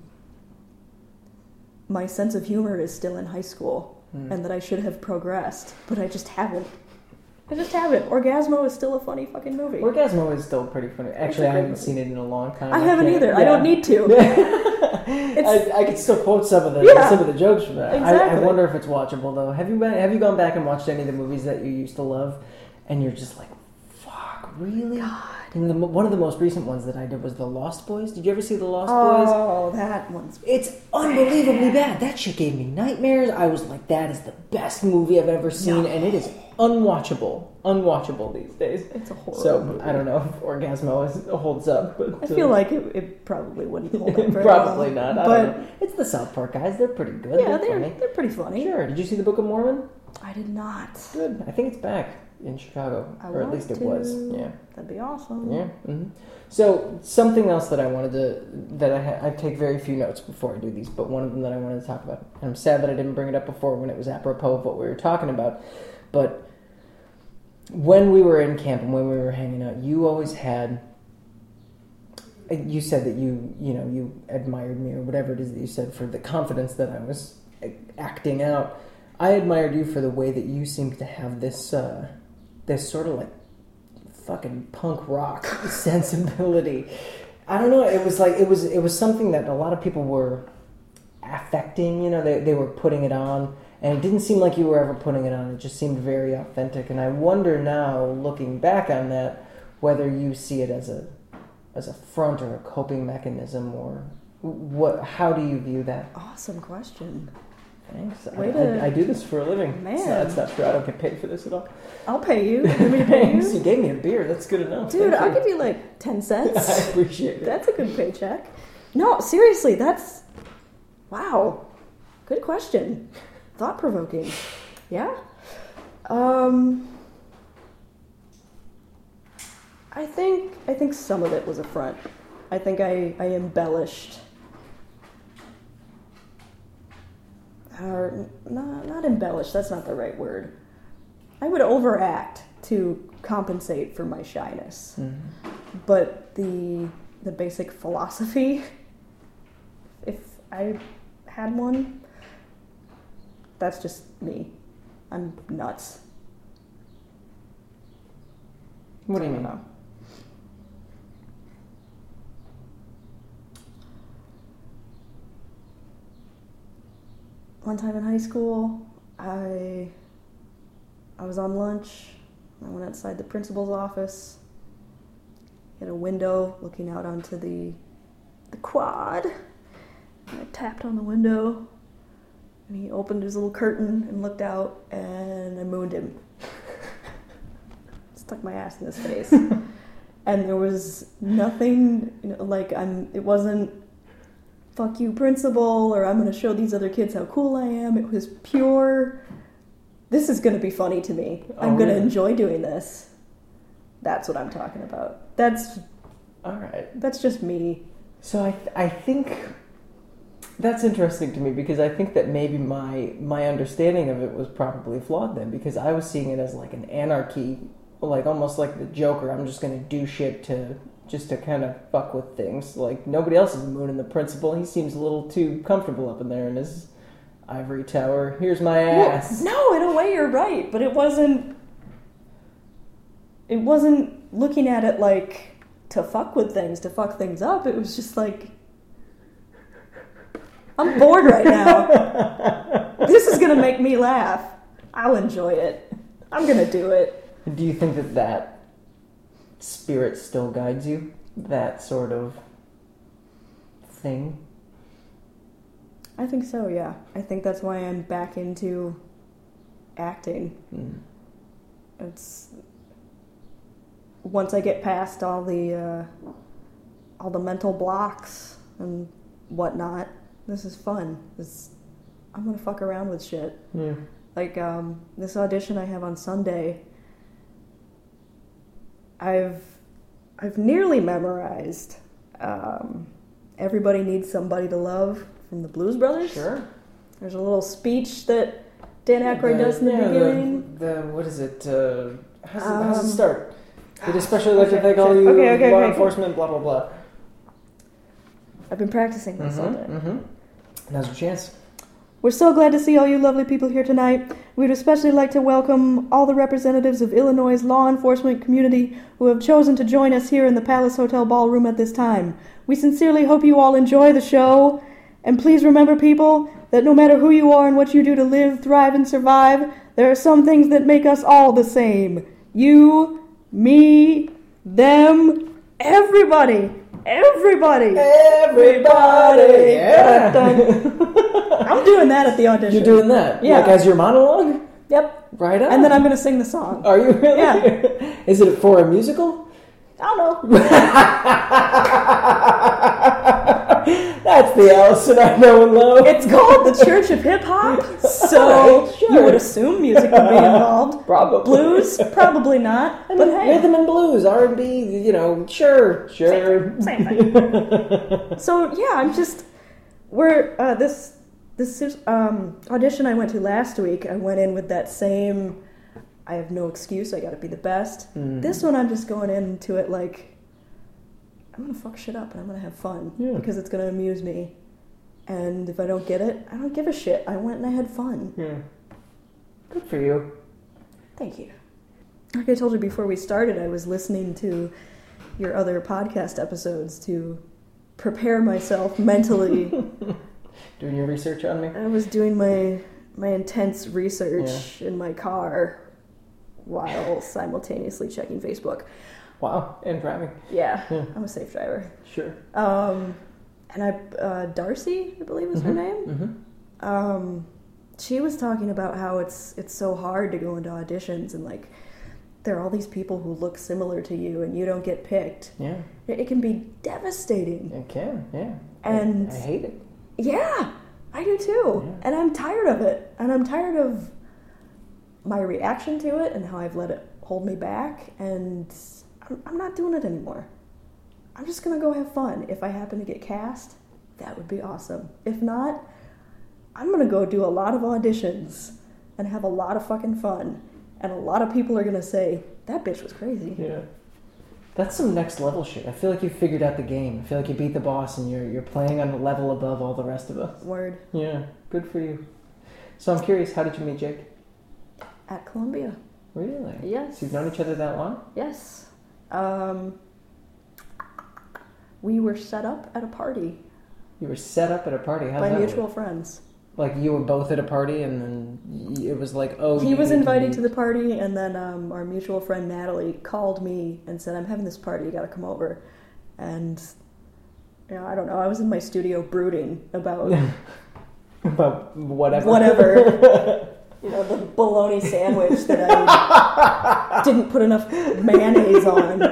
My sense of humor is still in high school, Hmm. and that I should have progressed, but I just haven't. I just haven't. Orgazmo is still a funny fucking movie. Orgazmo is still pretty funny. Actually, I haven't movie. seen it in a long time. I haven't either. I don't need to. I, I could still quote some of the Yeah. some of the jokes from that. I, I wonder if it's watchable though. Have you been, have you gone back and watched any of the movies that you used to love, and you're just like, really? God. And the, one of the most recent ones that I did was The Lost Boys. Did you ever see The Lost Boys? Oh, that one's. It's unbelievably bad. That shit gave me nightmares. I was like, that is the best movie I've ever seen, No. and it is unwatchable. Unwatchable these days. It's a horror So movie. I don't know if Orgazmo is, holds up, but I uh, feel like it, it probably wouldn't hold up very probably well. not. I But. It's the South Park guys. They're pretty good. yeah, they're, they're they're pretty funny. Sure. Did you see the Book of Mormon? I did not. Good. I think it's back in Chicago, I or at least it to. was. Yeah. That'd be awesome. Yeah. hmm So something else that I wanted to that I ha- I take very few notes before I do these, but one of them that I wanted to talk about, and I'm sad that I didn't bring it up before when it was apropos of what we were talking about, but when we were in camp and when we were hanging out, you always had. uh, You said that you you know you admired me or whatever it is that you said for the confidence that I was uh, acting out. I admired you for the way that you seemed to have this uh, this sort of like fucking punk rock sensibility. I don't know. It was like it was it was something that a lot of people were affecting. You know, they they were putting it on, and it didn't seem like you were ever putting it on. It just seemed very authentic. And I wonder now, looking back on that, whether you see it as a as a front or a coping mechanism, or what? How do you view that? Awesome question. Thanks. I, I- I, do this for a living. Man. So that's not true. I don't get paid for this at all. I'll pay you. You me pay Thanks. You you? gave me a beer. That's good enough. Dude, I'll give you like 10 cents. I appreciate it. That's a good paycheck. No, seriously, that's. Wow. Good question. Thought provoking. Yeah? Um. I think I think some of it was a front. I think I, I embellished or not, not embellish, that's not the right word. I would overact to compensate for my shyness. Mhm. But the the basic philosophy, if I had one, that's just me. I'm nuts. What do you mean? don't One time in high school, I I was on lunch. I went outside the principal's office. He had a window looking out onto the the quad. And I tapped on the window, and he opened his little curtain and looked out, and I mooned him. Stuck my ass in his face, and there was nothing you know, like I'm. It wasn't fuck you principal or I'm going to show these other kids how cool I am. It was pure this is going to be funny to me. I'm Oh, going to enjoy doing this. That's what I'm talking about. That's All right. that's just me. So I, I think that's interesting to me because I think that maybe my my understanding of it was probably flawed then because I was seeing it as like an anarchy, like almost like the Joker. I'm just gonna do shit to just to kind of fuck with things. Like nobody else is mooning the principal. He seems a little too comfortable up in there in his ivory tower. Here's my ass. no, in a way you're right, but it wasn't it wasn't looking at it like to fuck with things, to fuck things up. It was just like I'm bored right now. this is going to make me laugh. I'll enjoy it. I'm going to do it. Do you think that that spirit still guides you? That sort of thing. I think so. Yeah, I think that's why I'm back into acting. Mm. It's once I get past all the uh, all the mental blocks and whatnot. This is fun. This I'm gonna fuck around with shit. Yeah. Like um, this audition I have on Sunday. I've I've nearly memorized. Um, Everybody needs somebody to love from the Blues Brothers. Sure. There's a little speech that Dan Aykroyd does in the yeah, beginning. The, the what is it? Uh, how's, it how's Um, it start? We'd especially like to okay, thank all okay, you okay, okay, law okay. enforcement. Blah blah blah. I've been practicing this all day. Mm-hmm. mm-hmm. Now's your chance. We're so glad to see all you lovely people here tonight. We'd especially like to welcome all the representatives of Illinois' law enforcement community who have chosen to join us here in the Palace Hotel Ballroom at this time. We sincerely hope you all enjoy the show. And please remember, people, that no matter who you are and what you do to live, thrive, and survive, there are some things that make us all the same. You, me, them, everybody. Everybody. Everybody, yeah. I'm doing that at the audition. You're doing that, Yeah. like as your monologue, Yep. right on. And then I'm going to sing the song. Are you really? Yeah. Is it for a musical? I don't know. That's the Allison I know and love. It's called the Church of Hip Hop, so sure. you would assume music would be involved. Probably Blues, probably not. I But mean, hey, rhythm and blues, R and B. You know, sure, sure. same thing. so yeah, I'm just we're uh, this this um, audition I went to last week. I went in with that same. I have no excuse. I got to be the best. Mm. This one, I'm just going into it like I'm gonna fuck shit up and I'm gonna have fun Yeah. because it's gonna amuse me. And if I don't get it, I don't give a shit. I went and I had fun. Yeah. Good for you. Thank you. Like I told you before we started, I was listening to your other podcast episodes to prepare myself mentally. Doing your research on me. I was doing my my intense research in my car while simultaneously checking Facebook. Wow, and driving. Yeah, Yeah. I'm a safe driver. Sure. Um, and I, uh, Darcy, I believe is her name. Mm-hmm. Um, she was talking about how it's it's so hard to go into auditions and like there are all these people who look similar to you and you don't get picked. Yeah, It, it can be devastating. it can. Yeah. And- I, I hate it. Yeah, I do too. Yeah. And I'm tired of it. And I'm tired of my reaction to it and how I've let it hold me back. And I'm, I'm not doing it anymore. I'm just to go have fun. If I happen to get cast, that would be awesome. If not, I'm to go do a lot of auditions and have a lot of fucking fun. And a lot of people are to say, that bitch was crazy. Yeah. That's some next level shit. I feel like you figured out the game. I feel like you beat the boss and you're you're playing on a level above all the rest of us. Word Yeah, good for you. So I'm curious, how did you meet Jake? at Columbia. Really? Yes. So you've known each other that long? Yes. Um, we were set up at a party You were set up at a party. How's by that mutual work? friends. Like you were both at a party, and then it was like, oh, he was invited meet. to the party, and then um, our mutual friend Natalie called me and said, "I'm having this party. You got to come over." And you know, I don't know. I was in my studio brooding about about whatever. whatever. you know, the bologna sandwich that I didn't put enough mayonnaise on.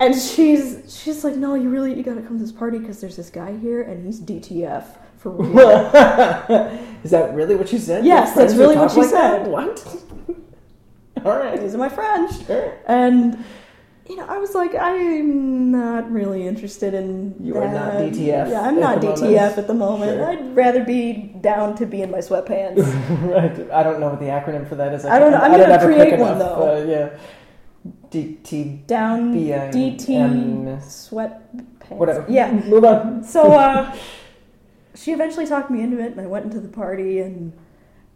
And she's she's like, no, you really you gotta come to this party because there's this guy here and he's DTF for real. Is that really what she said? Yes, that's really what she like that? said. What? All right. These are my friends. Sure. And you know, I was like, I'm not really interested in. You are not. DTF Yeah, I'm at not the DTF moment. at the moment. Sure. I'd rather be down to be in my sweatpants. right. I don't know what the acronym for that is. I don't know. I'm I don't gonna create one, though. Uh, yeah. DT. down B-I-M. DT sweatpants. Whatever. Yeah. Move on. So uh, she eventually talked me into it, and I went into the party. And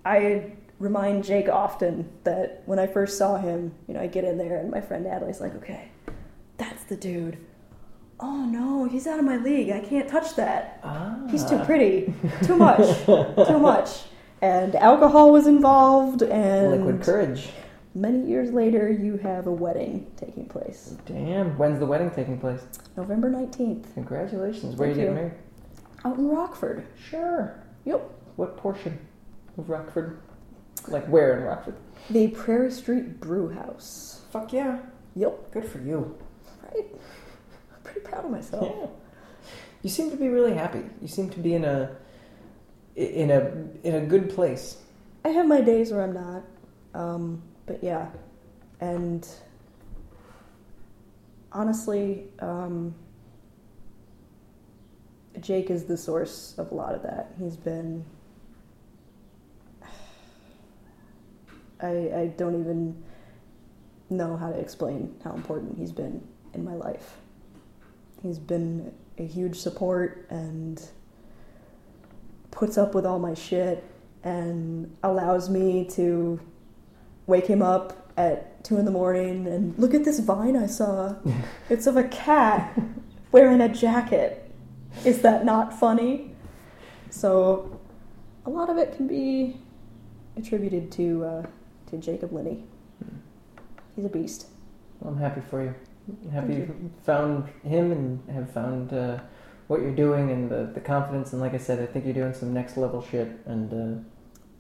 I remind Jake often that when I first saw him, you know, I get in there, and my friend Natalie's like, "Okay, that's the dude." Oh no, he's out of my league. I can't touch that. Ah. He's too pretty. Too much. too much. And alcohol was involved, and Liquid courage. many years later, you have a wedding taking place. Damn. When's the wedding taking place? November 19th. Congratulations. Where are you Thank getting married? Out in Rockford. Sure. Yep. What portion of Rockford? Like where in Rockford? The Prairie Street Brew House. Fuck yeah. Yep. Good for you. Right? I'm pretty proud of myself. Yeah. You seem to be really happy. You seem to be in a in a in a good place. I have my days where I'm not. Um, but yeah. And honestly, um, Jake is the source of a lot of that. He's been. I, I don't even know how to explain how important he's been in my life. He's been a huge support and puts up with all my shit and allows me to wake him up at two in the morning and look at this vine I saw. it's of a cat wearing a jacket. Is that not funny? So, a lot of it can be attributed to uh, to Jacob Linney. He's a beast. Well, I'm happy for you. I'm happy Thank you found him and have found uh, what you're doing and the, the confidence. And like I said, I think you're doing some next level shit, and uh,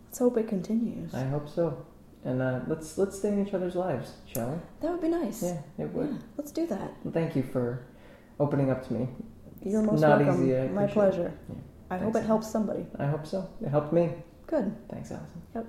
Let's hope it continues. I hope so. And uh, let's let's stay in each other's lives, shall we? That would be nice. Yeah, it would. Yeah, let's do that. Well, thank you for opening up to me. You're most not welcome. easy. My pleasure. Yeah. I hope it helps somebody. I hope so. It helped me. Good. Thanks, Allison. Yep.